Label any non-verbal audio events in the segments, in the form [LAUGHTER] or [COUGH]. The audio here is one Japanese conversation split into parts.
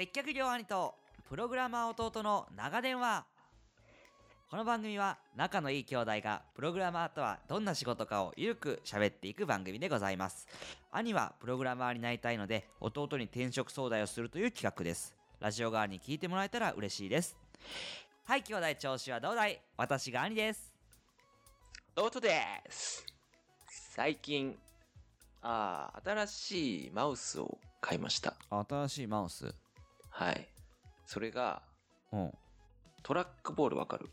接客業兄とプログラマー弟の長電話。この番組は仲のいい兄弟がプログラマーとはどんな仕事かをゆるく喋っていく番組でございます。兄はプログラマーになりたいので弟に転職相談をするという企画です。ラジオ側に聞いてもらえたら嬉しいです。はい兄弟調子はどうだい？私が兄です。弟です。最近ああ新しいマウスを買いました。新しいマウス？はい。それがうん。トラックボールわかる？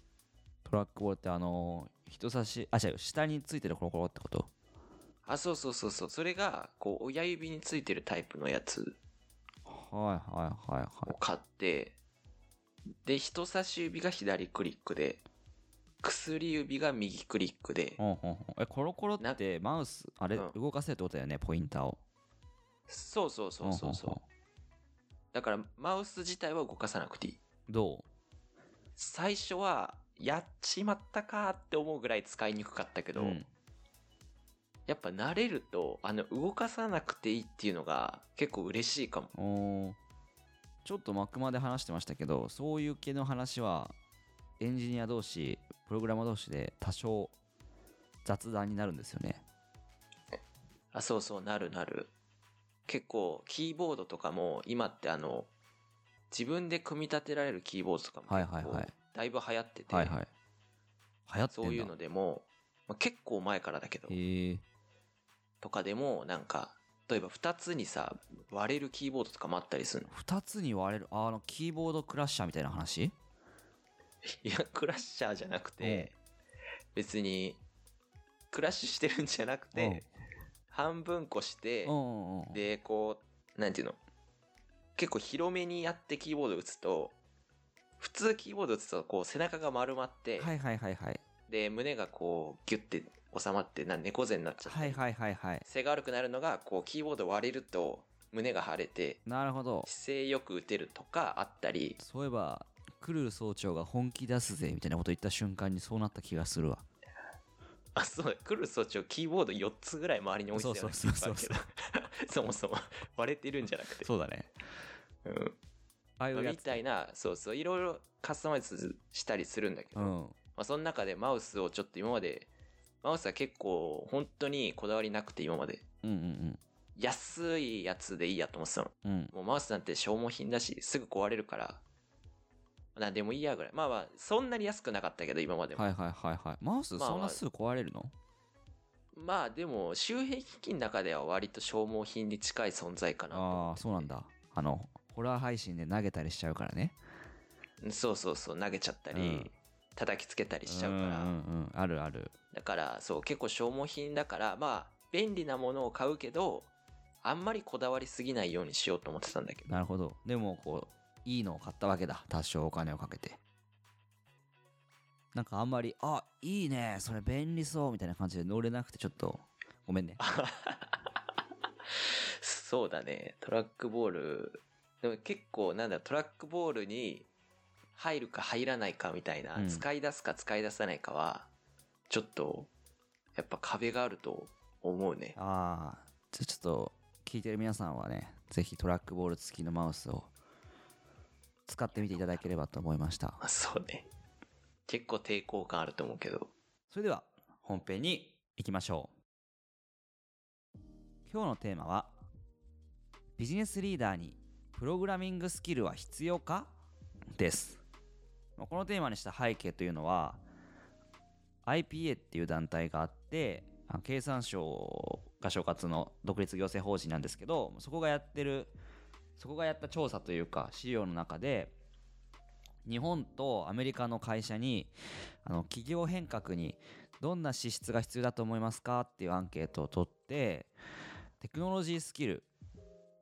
トラックボールってあのー人差しあ違う下についてるコロコロってこと？あそうそうそうそう。それがこう親指についてるタイプのやつ。はいはいはいはい。を買ってで人差し指が左クリックで薬指が右クリックで。うんうんうん。えコロコロってマウスあれ、うん。動かせるってことだよねポインターを。そうそうそうそうそう。うんうんだからマウス自体は動かさなくていい。ど最初はやっちまったかって思うぐらい使いにくかったけど、ううん。やっぱ慣れるとあの動かさなくていいっていうのが結構嬉しいかも。ちょっと幕まで話してましたけどそういう系の話はエンジニア同士プログラマー同士で多少雑談になるんですよね。あそうそうなるなる結構キーボードとかも今ってあの自分で組み立てられるキーボードとかもはいはいはい。だいぶ流行ってて、はいはい。流行ってんだ。そういうのでも、まあ、結構前からだけどとかでもなんか例えば2つにさ割れるキーボードとかもあったりするの？2つに割れるああのキーボードクラッシャーみたいな話？いやクラッシャーじゃなくて別にクラッシュしてるんじゃなくて半分こしてうんうんうん。でこうなんていうの？結構広めにやってキーボード打つと普通キーボード打つとこう背中が丸まって、はいはいはいはい。で胸がこうギュッて収まってな猫背になっちゃって、はいはいはいはい。背が悪くなるのがこうキーボード割れると胸が腫れてなるほど。姿勢よく打てるとかあったりそういえばクルル総長が本気出すぜみたいなこと言った瞬間にそうなった気がするわあそうだクルー総長キーボード4つぐらい周りに置いてたようなそうそうそう。[LAUGHS] そうそもそも割れてるんじゃなくて。そうだね。うん。ああいうみたいなそうそう。いろいろカスタマイズしたりするんだけど、まうん。あ、その中でマウスをちょっと今までマウスは結構本当にこだわりなくて今まで。うんうん安いやつでいいやと思ってたの。うんうん。もうマウスなんて消耗品だしすぐ壊れるからなんでもいいやぐらい。まあまあそんなに安くなかったけど今までも、はいはいはいはい。マウスまあそんなすぐ壊れるの、まあでも周辺機器の中では割と消耗品に近い存在かなと。ああそうなんだ。あのホラー配信で投げたりしちゃうからね。そうそうそう投げちゃったり、うん。叩きつけたりしちゃうから、んうんうん。あるある。だからそう結構消耗品だからまあ便利なものを買うけどあんまりこだわりすぎないようにしようと思ってたんだけど。なるほど。でもこういいのを買ったわけだ。多少お金をかけて。なんかあんまりあいいねそれ便利そうみたいな感じで乗れなくてちょっとごめんね。そうだね。トラックボールでも結構なんだトラックボールに入るか入らないかみたいな、うん。使い出すか使い出さないかはちょっとやっぱ壁があると思うね。ああじゃあちょっと聞いてる皆さんはねぜひトラックボール付きのマウスを使ってみていただければと思いました。まあそうね。結構抵抗感あると思うけど。それでは本編に行きましょう。今日のテーマはビジネスリーダーにプログラミングスキルは必要か？です。まあこのテーマにした背景というのは IPA っていう団体があってあ経産省が所轄の独立行政法人なんですけどそこがやってるそこがやった調査というか資料の中で日本とアメリカの会社にあの企業変革にどんな資質が必要だと思いますかっていうアンケートを取ってテクノロジースキル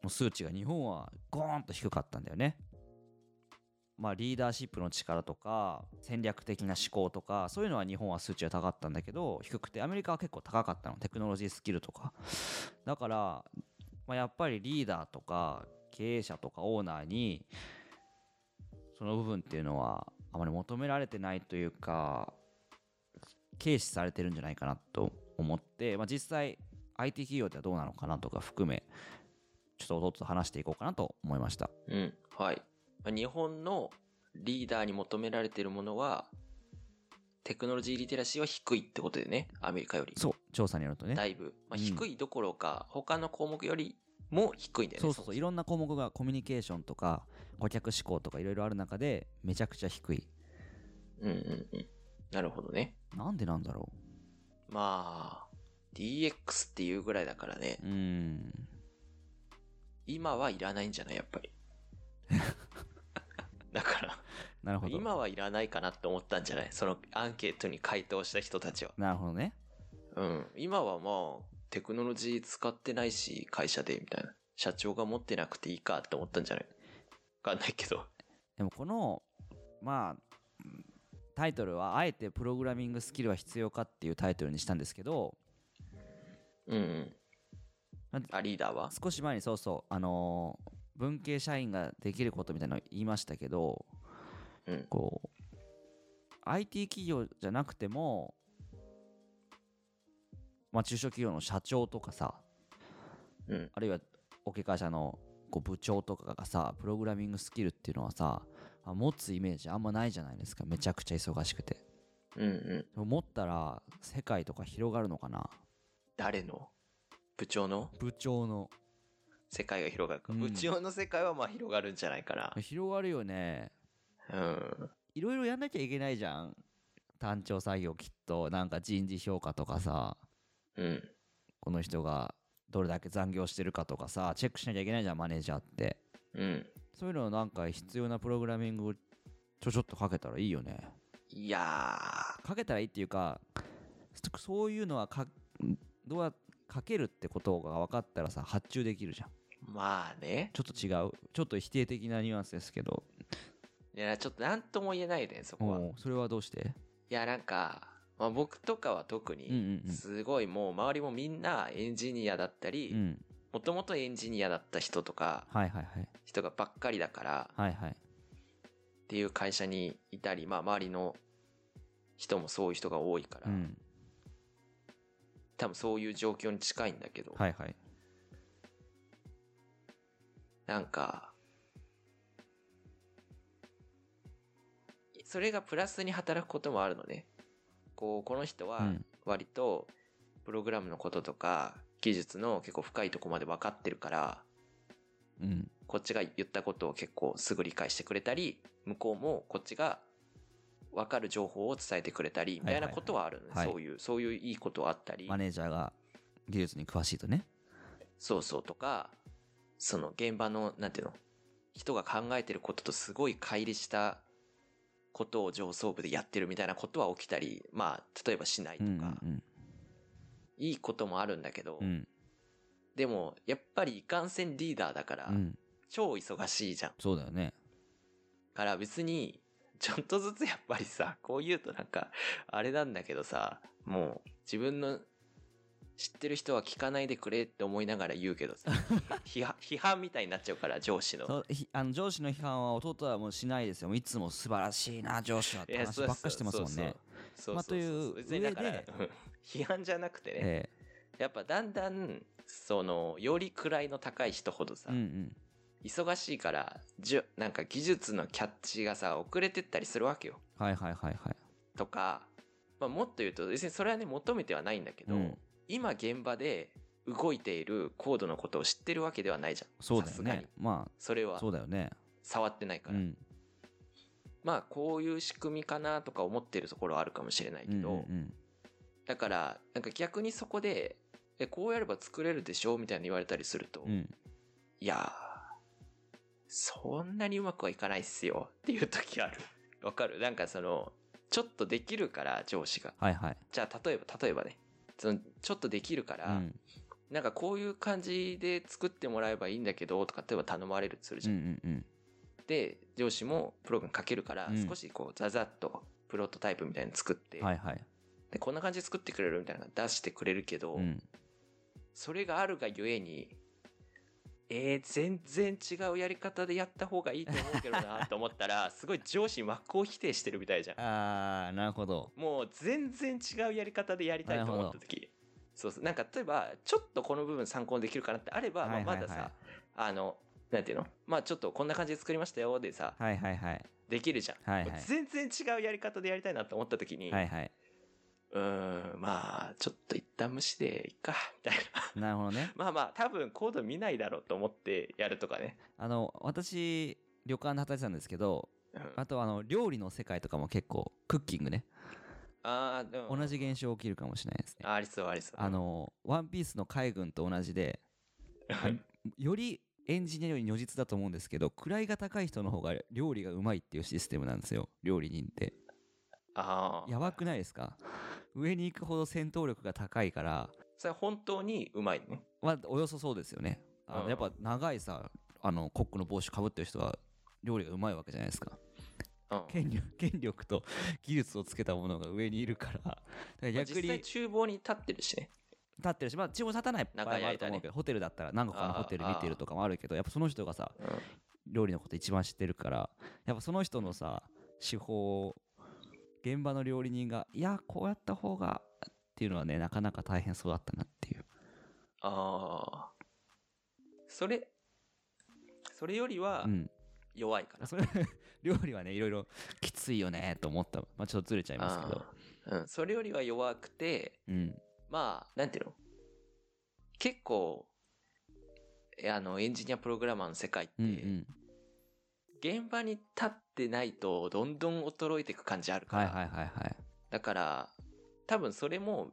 の数値が日本はゴーンと低かったんだよね。まあリーダーシップの力とか戦略的な思考とかそういうのは日本は数値が高かったんだけど低くてアメリカは結構高かったのテクノロジースキルとかだから、まあ、やっぱりリーダーとか経営者とかオーナーにその部分っていうのはあまり求められてないというか軽視されてるんじゃないかなと思って、まあ、実際 IT 企業ってどうなのかなとか含めちょっと弟と話していこうかなと思いましたうん。はい。まあ日本のリーダーに求められているものは、テクノロジーリテラシーは低いってことでね、アメリカより。そう調査によるとねだいぶ。まあ、うん低いどころか、他の項目よりも低いんだよね。そうそうそういろろんな項目がコミュニケーションとか顧客志向とかいろいろある中でめちゃくちゃ低いうんうんうん。なるほどね。なんでなんだろまあ、DX っていうぐらいだからね、うん今はいらないんじゃない？やっぱり。[LAUGHS] だから、なるほど今はいらないかなって思ったんじゃない？そのアンケートに回答した人たちは。なるほどねうん。今はまあ、テクノロジー使ってないし、会社で、みたいな。社長が持ってなくていいかって思ったんじゃない？わかんないけど。でもこのまあうんタイトルはあえてプログラミングスキルは必要かっていうタイトルにしたんですけどうんうん。あ、リーダーは？少し前にそうそうあのー文系社員ができることみたいなの言いましたけどうん。こう IT 企業じゃなくてもまあ中小企業の社長とかさうん。あるいはオケ会社のこう部長とかがさプログラミングスキルっていうのはさあ持つイメージあんまないじゃないですか。めちゃくちゃ忙しくて。うんうん。持ったら世界とか広がるのかな？誰の？部長の？部長の。世界が広がるか。うん。部長の世界はまあ広がるんじゃないかな。広がるよね。うん。いろいろやんなきゃいけないじゃん。単調作業きっと。なんか人事評価とかさうん。この人がどれだけ残業してるかとかさチェックしなきゃいけないじゃんマネージャーってうん。そういうのなんか必要なプログラミングをちょちょっとかけたらいいよねいやかけたらいいっていうかそそういうのはかどうやかけるってことが分かったらさ発注できるじゃんー、まあね。ちょっと違うちょっと否定的なニュアンスですけどいや、ちょっとなんとも言えないね、そこは。それはどうして？や、なんか、まあ、僕とかは特に、すごいもう周りもみんなエンジニアだったり、うん。もともとエンジニアだった人とか、人がばっかりだから、っていう会社にいたり、まあ周りの人もそういう人が多いから、うん。多分そういう状況に近いんだけど、はいはい。なんか、それがプラスに働くこともあるのね。こう、この人はうん。割と、プログラムのこととか、技術の結構深いとこまで分かってるから、うん。こっちが言ったことを結構すぐ理解してくれたり、向こうもこっちが分かる情報を伝えてくれたり、みたいなことはあるのね。はい。はいそういう、そういういいことはあったり。マ。ネージャーが技術に詳しいとね。そうそうとか、その現場の、なんていうの、人が考えてることとすごい乖離したことを上層部でやってるみたいなことは起きたり、まあ、例えばしないとうんか、うん。いいこともあるんだけど、でも、やっぱりいかんせんリーダーだから、うん。超忙しいじゃん。そうだよね。から別に、ちょっとずつやっぱりさ、こう言うとなんか、あれなんだけどさ、もう自分の知ってる人は聞かないでくれって思いながら言うけどさ、[LAUGHS] 批判みたいになっちゃうから、上司の。あの上司の批判は弟はもうしないですよ。いつも素晴らしいな上司はって話ばっかしてますもんね。まあという上でうん。批判じゃなくてね、えやっぱだんだんそのより位の高い人ほどえさ、うんうん。忙しいからじゅなんか技術のキャッチがさ遅れてったりするわけよ。はいはいはいはい。とか、まあ、もっと言うと別にそれはね求めてはないんだけど、うん今現場で動いているコードのことを知ってるわけではないじゃん。そうだよさすがに。ねまあそれは。そうだよね。触ってないから、うん。まあこういう仕組みかなとか思ってるところはあるかもしれないけど、うんうんだから、なんか逆にそこで、え、こうやれば作れるでしょ？みたいに言われたりすると、うんうん。いやー、そんなにうまくはいかないっすよ。っていう時ある。わかる？なんかその、ちょっとできるから上司が。はいはい。じゃあ例えば、例えばね、その、ちょっとできるから、うん。なんかこういう感じで作ってもらえばいいんだけど、とか例えば頼まれるとするじうん。ゃん。うんうん。で、上司もプログラム書けるから、うん。少しこう、ザザッとプロトタイプみたいに作って、はいはい。で、こんな感じで作ってくれるみたいなの出してくれるけど、うん。それがあるがゆえに、えー、全然違うやり方でやった方がいいと思うけどなと思ったら、[LAUGHS] すごい上司に真っ向否定してるみたいじゃん。あーなるほど。もう全然違うやり方でやりたいと思った時。そうそう。なんか例えば、ちょっとこの部分参考にできるかなってあれば、まあまださ、あのなんていうの？まあちょっとこんな感じで作りましたよでさはいはいはい。できるじゃん、はいはい。全然違うやり方でやりたいなと思った時に、はいはいうーんまあちょっと一旦無視でいっかみたいな。なるほどね。[LAUGHS] まあまあ多分コード見ないだろうと思ってやるとかね、あの私旅館で働いてたんですけどうん。あとあの料理の世界とかも結構クッキングね。あーでも。同じ現象起きるかもしれないですね。あありそうありそう。あのワンピースの海軍と同じであよりエンジニアより如実だと思うんですけど位が高い人の方が料理がうまいっていうシステムなんですよ。料理人って。ああやばくないですか？上に行くほど戦闘力が高いからそれは本当にうまいねまあおよそそうですよね。あうん。のやっぱ長いさあのコックの帽子かぶってる人は料理がうまいわけじゃないですか。うん。権力権力と技術をつけたものが上にいるから。だからまあ逆に実際厨房に立ってるしね。立ってるしまあ注文立たない場合もあると思うけど、ホテルだったら何個かのホテル見てるとかもあるけどやっぱその人がさうん。料理のこと一番知ってるからやっぱその人のさ手法を現場の料理人がいやこうやった方がっていうのはねなかなか大変そうだったなっていう。ああそれそれよりはうん。弱いかな、それ [LAUGHS] 料理はねいろいろきついよねと思った。まあちょっとずれちゃいますけど。うん、それよりは弱くてうん。まあなんていうの？結構えあのエンジニアプログラマーの世界って、うんうん現場に立ってないとどんどん衰えていく感じあるから、はいはいはいはい。だから多分それも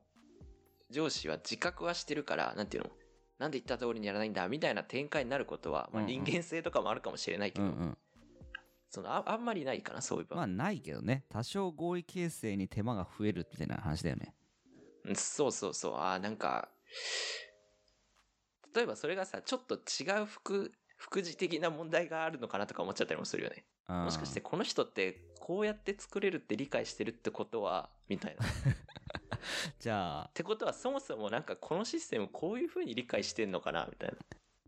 上司は自覚はしてるからなんていうの？なんで言った通りにやらないんだ？みたいな展開になることは、まあ、うんうん。人間性とかもあるかもしれないけど、うんうん。そのああんまりないかなそういう場合、まあないけどね。多少合意形成に手間が増えるみたいな話だよね。うんそうそうそう。あーなんか例えばそれがさちょっと違う副副次的な問題があるのかなとか思っちゃったりもするよね。ももしかしてこの人ってこうやって作れるって理解してるってことはみたいな。っ [LAUGHS] じゃあ。てことはそもそもなんかこのシステムこういう風に理解してんのかなみたいな。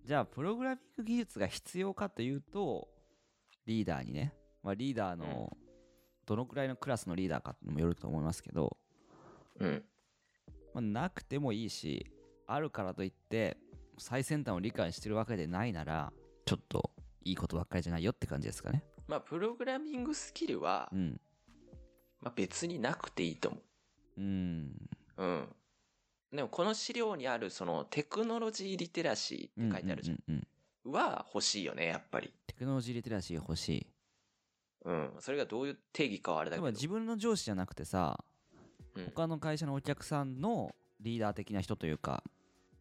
じゃあプログラミング技術が必要かというとリーダーにね、まあ、リーダーのどのくらいのクラスのリーダーかにもよると思いますけど、うん。まあ、なくてもいいしあるからといって最先端を理解してるわけでないならちょっといいことばっかりじゃないよって感じですかね。まあプログラミングスキルは、うん。まあ、別になくていいと思う。ん。ううん。でもこの資料にあるそのテクノロジーリテラシーって書いてあるじゃん,、うんうんうんは欲しいよねやっぱり。テクノロジーリテラシー欲しい。うん。それがどういう定義かはあれだけど。自分の上司じゃなくてさうん。他の会社のお客さんのリーダー的な人というか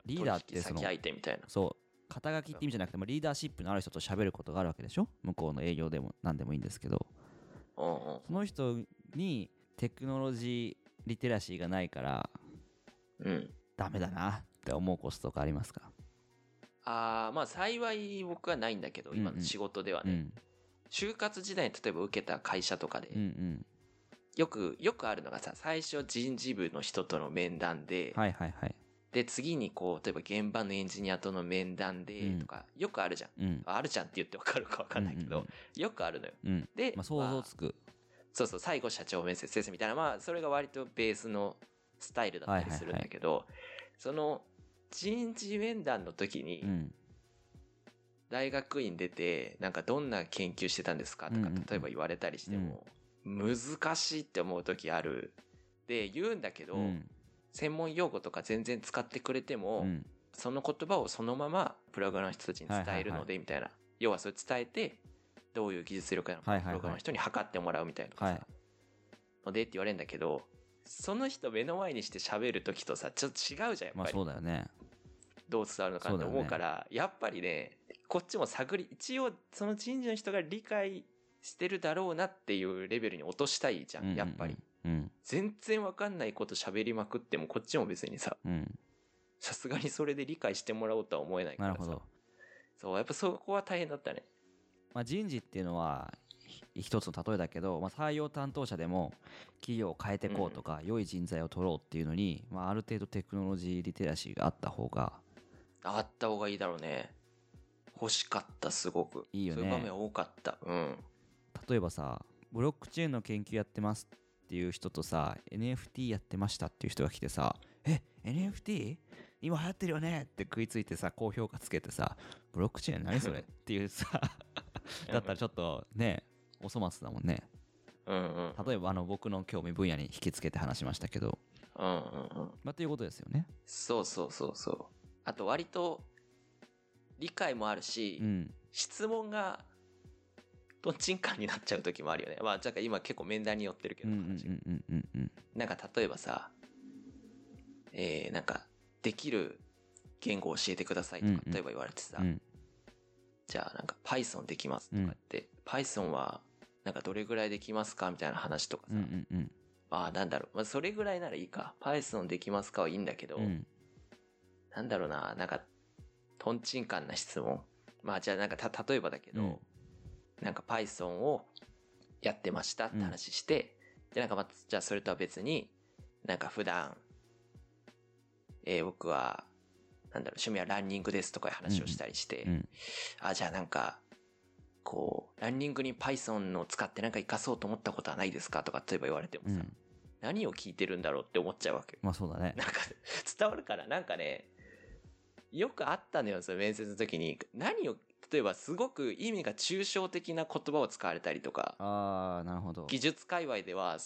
リーダーってその先相手みたいな。そう肩書きって意味じゃなくてもリーダーシップのある人と喋ることがあるわけでしょ？向こうの営業でも何でもいいんですけど。うんうん。その人にテクノロジーリテラシーがないからうんダメだなって思うコストがありますか？ああまあ幸い僕はないんだけど今の仕事ではね、うん。就活時代に例えば受けた会社とかで、うんうん。よくよくあるのがさ最初人事部の人との面談で、はいはいはいで次にこう例えば現場のエンジニアとの面談でうん。とか、よくあるじゃん。うん。あるじゃんって言ってわかるかわかんないけど、よくあるのよ。で、まあ想像つく。そうそう最後社長面接ですみたいなまあそれが割とベースのスタイルだったりするんだけど、その人事面談の時に、うん。大学院出てなんかどんな研究してたんですかとか例えば言われたりしても難しいって思う時ある。で言うんだけど、うん専門用語とか全然使ってくれても、うん。その言葉をそのままプログラマーの人たちに伝えるのでみたいな、要はそれ伝えてどういう技術力なのか、はいはいはい。プログラマーの人に測ってもらうみたいな。とかさ、はい。のでって言われるんだけどその人目の前にして喋る時とさちょっと違うじゃんやっまあぱり、そうだよね。どう伝わるのかって思うからやっぱりねこっちも探り一応その人事の人が理解してるだろうなっていうレベルに落としたいじゃん、うんうんうん。やっぱりうん。全然わかんないこと喋りまくってもこっちも別にさうん。さすがにそれで理解してもらおうとは思えないからさ。なるほど。そうやっぱそこは大変だったね。まあ、人事っていうのはひ一つの例えだけど、まあ、採用担当者でも企業を変えていこうとか、良い人材を取ろうっていうのに、まあ、ある程度テクノロジーリテラシーがあった方があった方がいいだろうね。欲しかったすごく。いいよね。そういう場面多かった。うん。例えばさブロックチェーンの研究やってますっていう人とさ NFT やってましたっていう人が来てさえ NFT? い今流行ってるよね?って食いついてさ高評価つけてさブロックチェーン何それ?っていうさ [LAUGHS] だったらちょっとねお粗末だもんね。うんうん。例えばあの僕の興味分野に引きつけて話しましたけど。うんうんうん。まあということですよね。そうそうそうそう。あと割と理解もあるし、うん。質問がとんちんかんになっちゃう時もあるよね。まあだから今結構面談に寄ってるけうんうんど話がうんうんうん。うんなんか例えばさえー、なんかできる言語を教えてくださいとうんうん。か例えば言われてさ、うん。じゃあなんか Python できますとか言って、Python はなんかどれぐらいできますかみたいな話とかさ、うんうんうん。ああなんだろう、まあ、それぐらいならいいか。Python できますかはいいんだけど、うん。なんだろうななんかとんちんかんな質問。まあじゃあなんかた例えばだけど、うんなんか Python をやってましたって話して、でなんかまあじゃあそれとは別になんか普段えー僕はなんだろう趣味はランニングですとかいう話をしたりして、うん。あじゃあなんかこうランニングに Python を使ってなんか活かそうと思ったことはないですかとか例えば言われてもさ、うん。何を聞いてるんだろうって思っちゃうわけよ。まあそうだね。[LAUGHS] なんか伝わるからなんかねよくあったのよその面接の時に。何を例えばすごく意味が抽象的な言葉を使われたりとかああなるほど。技術界隈では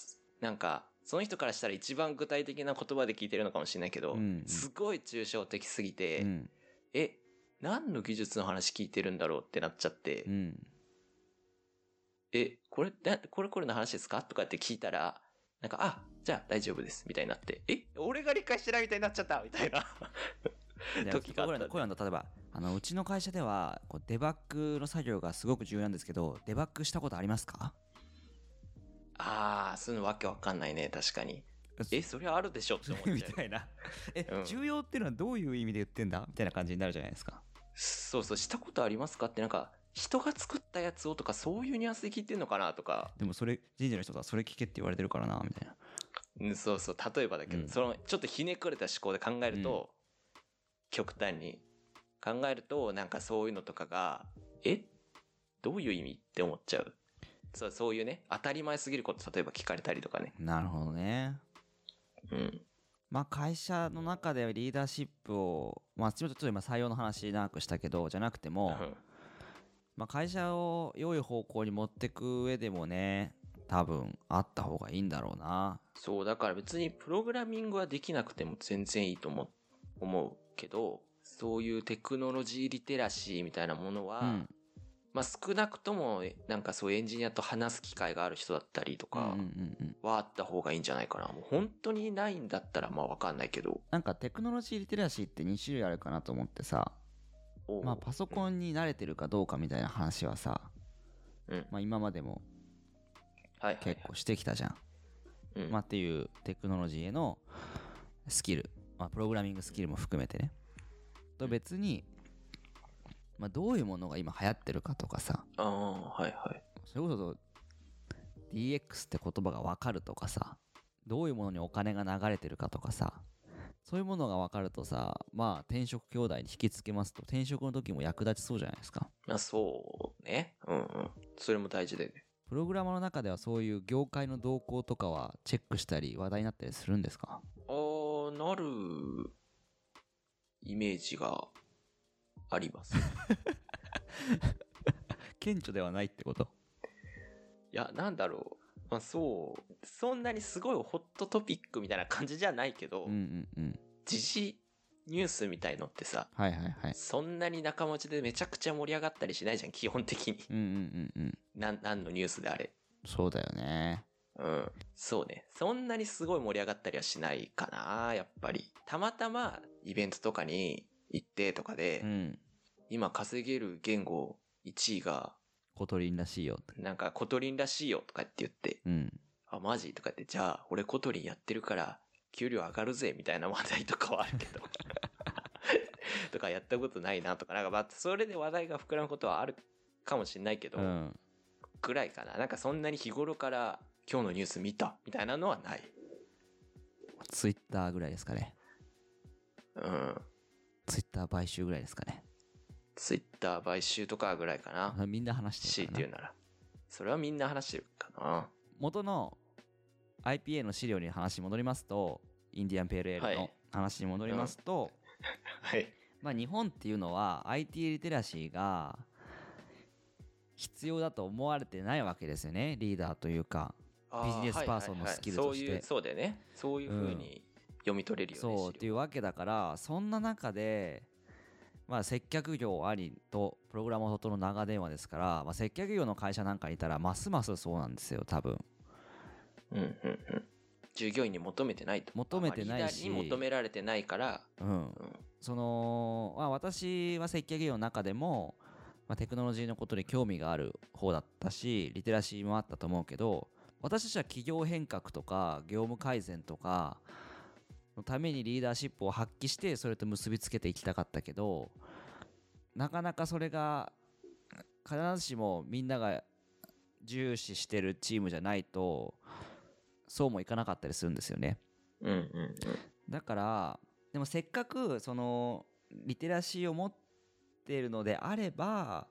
なんかその人からしたら一番具体的な言葉で聞いてるのかもしれないけど、うんうん。すごい抽象的すぎて、うん。え何の技術の話聞いてるんだろうってなっちゃって、うん。えこれなこれこれの話ですかとかって聞いたらなんかあじゃあ大丈夫ですみたいになってえ俺が理解してないみたいになっちゃったみたいな。で時があったこういうのこういうの例えばあのうちの会社ではこうデバッグの作業がすごく重要なんですけどデバッグしたことありますか？ああそういうのわけわかんないね確かに。えそれはあるでしょって思っみちゃう。[LAUGHS] たいな。え、うん。重要っていうのはどういう意味で言ってんだ？みたいな感じになるじゃないですか。そうそうしたことありますかってなんか人が作ったやつをとかそういうニュアンスで聞いてんのかなとか。でもそれ人事の人がそれ聞けって言われてるからなみたいな。うんそうそう例えばだけど、うん。そのちょっとひねくれた思考で考えると、極端に考えるとなんかそういうのとかがえ？どういう意味って思っちゃう？そうそういうね当たり前すぎること例えば聞かれたりとかね。なるほどね。うん。まあ会社の中でリーダーシップをまあちょっと今採用の話長くしたけどじゃなくても、うん。まあ、会社を良い方向に持ってく上でもね多分あった方がいいんだろうな。そうだから別にプログラミングはできなくても全然いいと思う思うけどそういうテクノロジーリテラシーみたいなものは、うん。まあ少なくともなんかそういうエンジニアと話す機会がある人だったりとかはあった方がいいんじゃないかな。もう本当にないんだったらまあわかんないけど。なんかテクノロジーリテラシーって2種類あるかなと思ってさ。まあパソコンに慣れてるかどうかみたいな話はさ、うん。まあ、今までも結構してきたじゃん。まあ、っていうテクノロジーへのスキル、まあ、プログラミングスキルも含めてねと別に、まあ、どういうものが今流行ってるかとかさ。ああはいはい。それこそ DX って言葉が分かるとかさどういうものにお金が流れてるかとかさそういうものが分かるとさまあ転職兄弟に引きつけますと転職の時も役立ちそうじゃないですか。まあそうね。うんうん。それも大事でね。プログラマーの中ではそういう業界の動向とかはチェックしたり話題になったりするんですか？ああなるイメージがあります。[LAUGHS] 顕著ではないってこと？いやなんだろう。まあそうそんなにすごいホットトピックみたいな感じじゃないけど、うんうんうん。時事ニュースみたいのってさはいはいはい。そんなに仲間内でめちゃくちゃ盛り上がったりしないじゃん基本的に。うんうんうんうん。なん何のニュースであれ。そうだよねうん。そうね。そんなにすごい盛り上がったりはしないかなやっぱり。たまたまイベントとかに行ってとかで、うん。今稼げる言語1位がコトリンらしいよなんか Kotlin らしいよとかって言ってうん。あマジ？とかってじゃあ俺 Kotlin やってるから給料上がるぜみたいな話題とかはあるけど。[LAUGHS] とかやったことないなとかなんかまあそれで話題が膨らむことはあるかもしれないけど、うん。ぐらいかな。なんかそんなに日頃から今日のニュース見たみたいなのはない。ツイッターぐらいですかね。うん。ツイッター買収ぐらいですかね。ツイッター買収とかぐらいかな。みんな話してるからな。強いて言うなら。それはみんな話してるかな。元の IPA の資料に話戻りますとインディアンペールエールのはい。話に戻りますと、[LAUGHS] はい。まあ、日本っていうのは IT リテラシーが必要だと思われてないわけですよね。リーダーというか。あビジネスパーソンのスキルとしてはいはいはいそういう、そうだよね。そういうふうに読み取れるよね。そうっていうわけだからそんな中で、まあ、接客業ありとプログラマーとの長電話ですから、まあ、接客業の会社なんかにいたらますますそうなんですよ多分うんうんうん。従業員に求めてないと。求めてないし求められてないから、うんうん、その、まあ、私は接客業の中でも、まあ、テクノロジーのことに興味がある方だったしリテラシーもあったと思うけど私たちは企業変革とか業務改善とかのためにリーダーシップを発揮してそれと結びつけていきたかったけどなかなかそれが必ずしもみんなが重視してるチームじゃないとそうもいかなかったりするんですよね。うんうんうん。だからでもせっかくそのリテラシーを持っているのであれば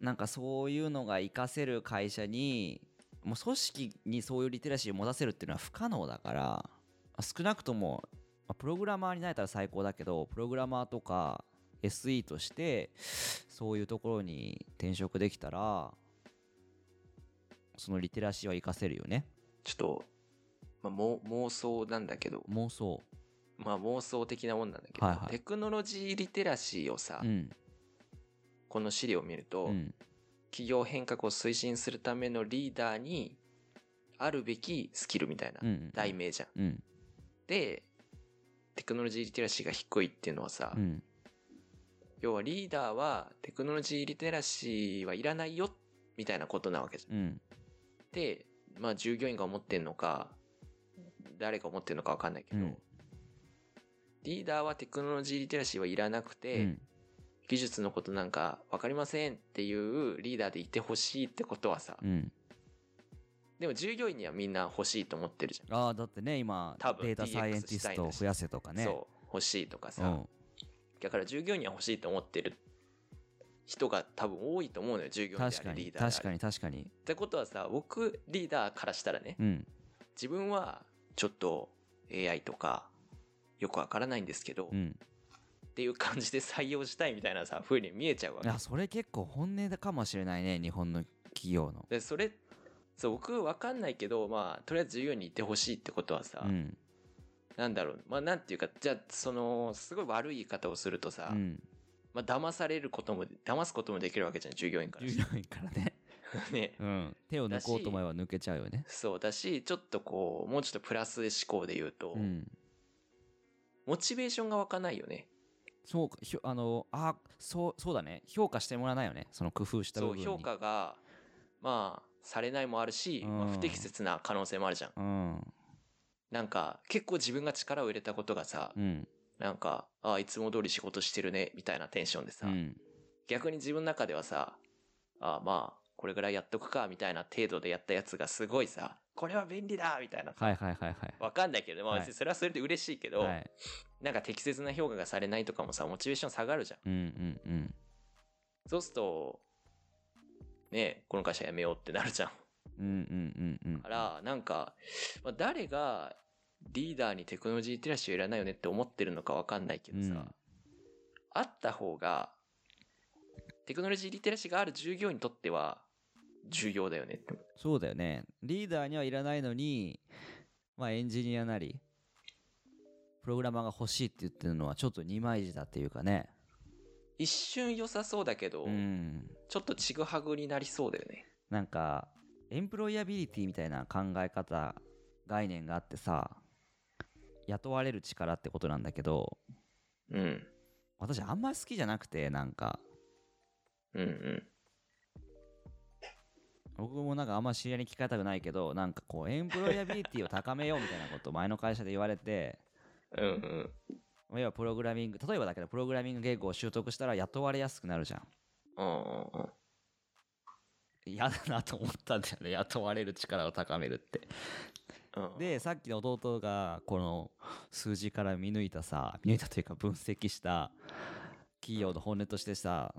なんかそういうのが活かせる会社にもう組織にそういうリテラシーを持たせるっていうのは不可能だから少なくともまあプログラマーになれたら最高だけどプログラマーとか SE としてそういうところに転職できたらそのリテラシーは活かせるよね。ちょっと、まあ、も妄想なんだけど、妄想。まあ妄想的なもんなんだけど、はいはい。テクノロジーリテラシーをさ、うん。この資料を見ると、うん企業変革を推進するためのリーダーにあるべきスキルみたいなうん題名じゃん。うん。で、テクノロジーリテラシーが低いっていうのはさ、うん。要はリーダーはテクノロジーリテラシーはいらないよみたいなことなわけじゃん。うん。で、まあ従業員が思ってんのか、誰が思ってんのかわかんないけど、うん。リーダーはテクノロジーリテラシーはいらなくて、うん技術のことなんか分かりませんっていうリーダーでいてほしいってことはさ、うん。でも従業員にはみんな欲しいと思ってるじゃん。ああだってね今多分データサイエンティストを増やせとかね。そう、欲しいとかさ、うん。だから従業員には欲しいと思ってる人が多分多いと思うのよ、従業員であリーダーで確かに確かにってことはさ、僕リーダーからしたらね、うん。自分はちょっと AI とかよくわからないんですけど、っうんていう感じで採用したいみたいなさ、風に見えちゃうわけいや。それ結構本音かもしれないね日本の企業ので、それ、そう、僕わかんないけど、まあ、とりあえず従業員にいてほしいってことはさ、うんなんだろう、まあ、なんていうか、じゃあ、その、すごい悪い言い方をするとさ、うんまあ、騙されることも、騙すこともできるわけじゃん、従業員からし従業員からねて。[LAUGHS] ね。うん手を抜こうと思えば抜けちゃうよねそうだし、ちょっとこう、もうちょっとプラス思考で言うと、うんモチベーションが湧かないよね。そうかひょあのあそうそうだね。評価してもらわないよね。その工夫した部そう、分に評価が、まあ、されないもあるし、まあうん不適切な可能性もあるじゃん。うん。なんか、結構自分が力を入れたことがさ、うん。なんか、ああ、いつも通り仕事してるね、みたいなテンションでさ、うん。逆に自分の中ではさ、ああ、まあ、これぐらいやっとくか、みたいな程度でやったやつがすごいさ、これは便利だみたいなさ、はいはいはいはい。わかんないけど、まあはい。別にそれはそれで嬉しいけど、はい。なんか適切な評価がされないとかもさ、モチベーション下がるじゃん。うんうんうん。そうすると、ねこの会社辞めようってなるじゃん。うんうんうんうん。から、なんか、まあ、誰がリーダーにテクノロジーリテラシーをいらないよねって思ってるのかわかんないけどさ、うん。あった方が、テクノロジーリテラシーがある従業員にとっては重要だよねって。そうだよねリーダーにはいらないのにまあエンジニアなりプログラマーが欲しいって言ってるのはちょっと二枚舌だっていうかね一瞬良さそうだけど、うんちょっとちぐはぐになりそうだよね。なんかエンプロイアビリティみたいな考え方概念があってさ雇われる力ってことなんだけどうん。私あんまり好きじゃなくてなんかうんうん。僕もなんかあんま知り合いに聞かれたくないけどなんかこうエンプロイアビリティを高めようみたいなことを前の会社で言われてうんうん。要はプログラミング例えばだけどプログラミング言語を習得したら雇われやすくなるじゃんうんうんうん。嫌だなと思ったんだよね雇われる力を高めるってうん、でさっきの弟がこの数字から見抜いたさ見抜いたというか分析した企業の本音としてさ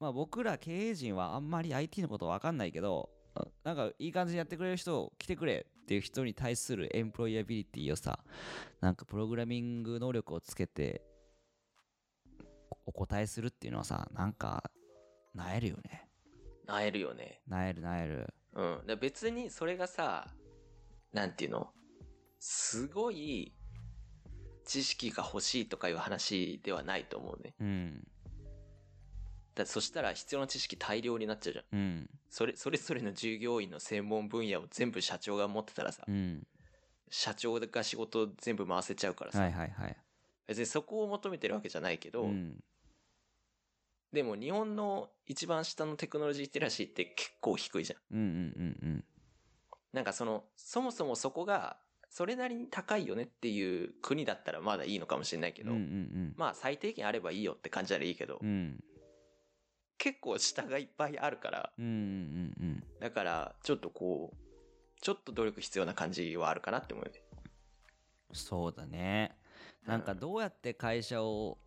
まあ僕ら経営陣はあんまり IT のこと分かんないけどあなんかいい感じにやってくれる人来てくれっていう人に対するエンプロイアビリティをさなんかプログラミング能力をつけてお答えするっていうのはさなんかなえるよねなえるよね。なえるなえるうん。で別にそれがさ、なんていうの？すごい知識が欲しいとかいう話ではないと思うね。うんだそしたら必要な知識大量になっちゃうじゃん。うん。それ、それぞれの従業員の専門分野を全部社長が持ってたらさ、うん。社長が仕事を全部回せちゃうからさ、はいはいはい。別にそこを求めてるわけじゃないけど、うん。でも日本の一番下のテクノロジーリテラシーって結構低いじゃん。うんうんうん。なんかその、そもそもそこが、それなりに高いよねっていう国だったらまだいいのかもしれないけど、うんうんうん。まあ最低限あればいいよって感じならいいけど、うん結構下がいっぱいあるから、うんうんうんだからちょっとこう、ちょっと努力必要な感じはあるかなって思うよね。そうだね。なんかどうやって会社を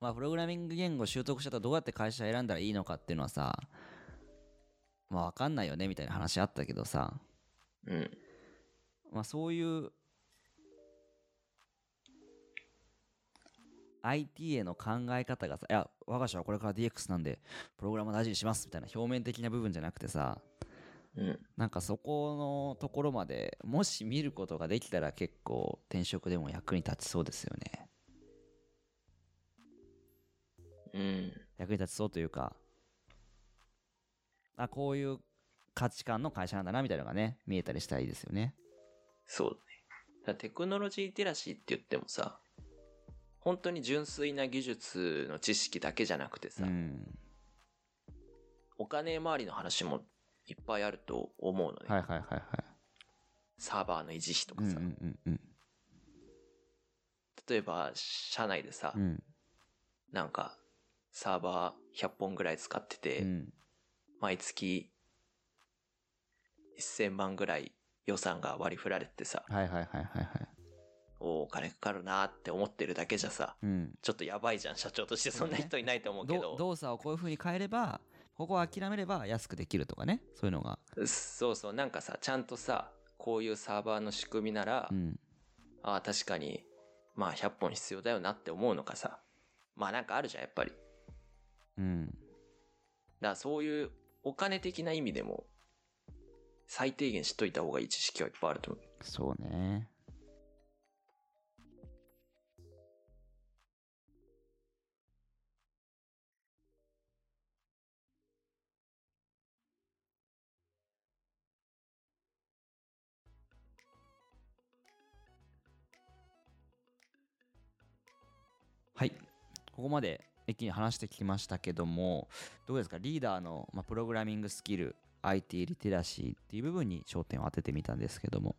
まあプログラミング言語習得したとどうやって会社選んだらいいのかっていうのはさまあ分かんないよねみたいな話あったけどさ。うん。まあそういう IT への考え方がさいや我が社はこれから DX なんでプログラムを大事にしますみたいな表面的な部分じゃなくてさうん。なんかそこのところまでもし見ることができたら結構転職でも役に立ちそうですよねうん。役に立ちそうというかあこういう価値観の会社なんだなみたいなのがね見えたりしたらいいですよねそうだね。だテクノロジーリテラシーって言ってもさ、本当に純粋な技術の知識だけじゃなくてさ、うん。お金回りの話もいっぱいあると思うのね。はいはいはいはい。サーバーの維持費とかさ。うんうんうんうん。例えば、社内でさ、うん。なんか、サーバー100本ぐらい使ってて、うん。毎月1000万ぐらい予算が割り振られてさ、はいはいはいはいはいおお金かかるなって思ってるだけじゃさ、うんちょっとやばいじゃん、社長としてそんな人いないと思うけどど。動作をこういう風に変えればここを諦めれば安くできるとかねそういうのがそうそう、なんかさ、ちゃんとさ、こういうサーバーの仕組みなら、うんああ、確かに、まあ100本必要だよなって思うのかさ。まあなんかあるじゃん、やっぱり。だかうんらそういうお金的な意味でも、最低限知っといた方がいい知識はいっぱいあると思う。そうねはいここまで一気に話してきましたけどもどうですか？リーダーの、まあ、プログラミングスキル IT リテラシーっていう部分に焦点を当ててみたんですけども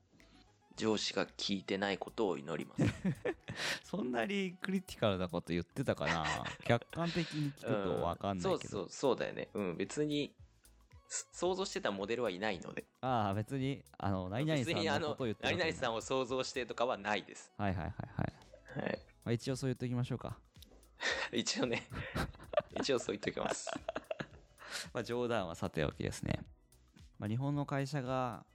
上司が聞いてないことを祈ります。[LAUGHS] そんなにクリティカルなこと言ってたかな？客観的に聞くと分かんないけど、そうそう、そうだよね。うん、別に、す想像してたモデルはいないので。ああ別にあの何々さんのことを言って何々さんを想像してとかはないです。はいはいはいはい、はい。まあ、一応そう言っておきましょうか、[LAUGHS] 一応ね、[LAUGHS] 一応そう言っときます。[LAUGHS] まあ、冗談はさておきですね、まあ、日本の会社が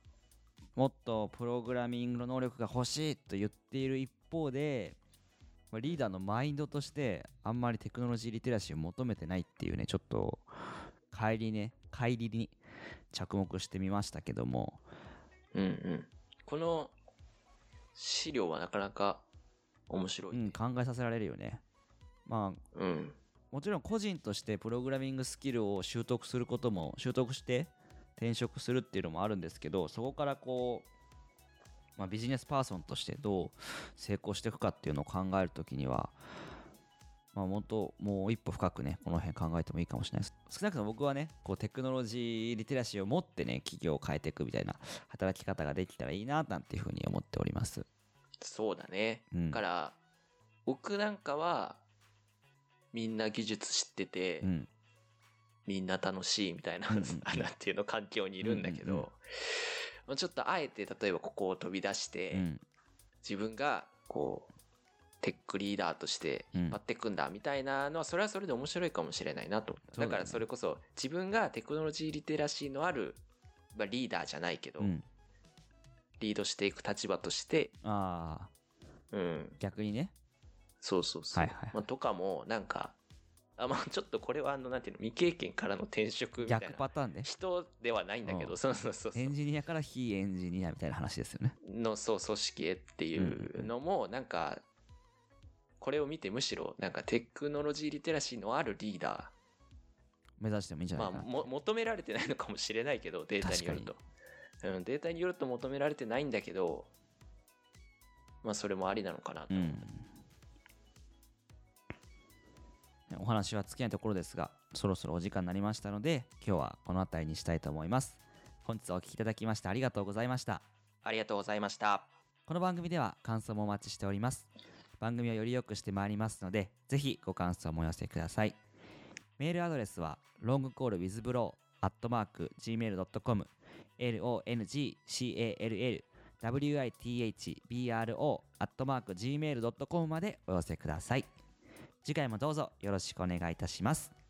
もっとプログラミングの能力が欲しいと言っている一方で、まあ、リーダーのマインドとしてあんまりテクノロジーリテラシーを求めてないっていうねちょっと帰りね帰りに着目してみましたけどもうんうん。この資料はなかなか面白い。うん、考えさせられるよね。まあ、うん。もちろん個人としてプログラミングスキルを習得することも、習得して転職するっていうのもあるんですけど、そこからこう、まあ、ビジネスパーソンとしてどう成功していくかっていうのを考えるときには、まあ、もっともう一歩深くね、この辺考えてもいいかもしれないです。少なくとも僕はね、こうテクノロジーリテラシーを持ってね、企業を変えていくみたいな働き方ができたらいいな、なんていうふうに思っております。そうだね。うんだから、僕なんかは、みんな技術知ってて、うん。みんな楽しいみたいな、うんうんうん [LAUGHS] なんていうの環境にいるんだけど、うんうんまあちょっとあえて例えばここを飛び出して、うん。自分がこう、テックリーダーとして引っ張っていくんだみたいなのは、それはそれで面白いかもしれないなとだからそれこそ自分がテクノロジーリテラシーのある、まあ、リーダーじゃないけど、うん。リードしていく立場として、ああ、うん、逆にね。そうそうそう。はいはい。まあ、とかも、なんか、あまあちょっとこれはあのなんていうの未経験からの転職みたいな。逆パターンで人ではないんだけど、うん。そうそうそうそう。エンジニアから非エンジニアみたいな話ですよね。のそう組織へっていうのもなんかこれを見てむしろなんかテクノロジーリテラシーのあるリーダ目指してもいいんじーゃないかな、まあも求められてないのかもしれないけどデータによると、うん、データによると求められてないんだけどまあそれもありなのかなと、うん。お話は尽きないところですがそろそろお時間になりましたので今日はこの辺りにしたいと思います。本日はお聞きいただきましてありがとうございました。ありがとうございました。この番組では感想もお待ちしております。番組をより良くしてまいりますのでぜひご感想もお寄せください。メールアドレスは longcallwithbro.gmail.com longcall longcallwithbro.gmail.com までお寄せください。次回もどうぞよろしくお願いいたします。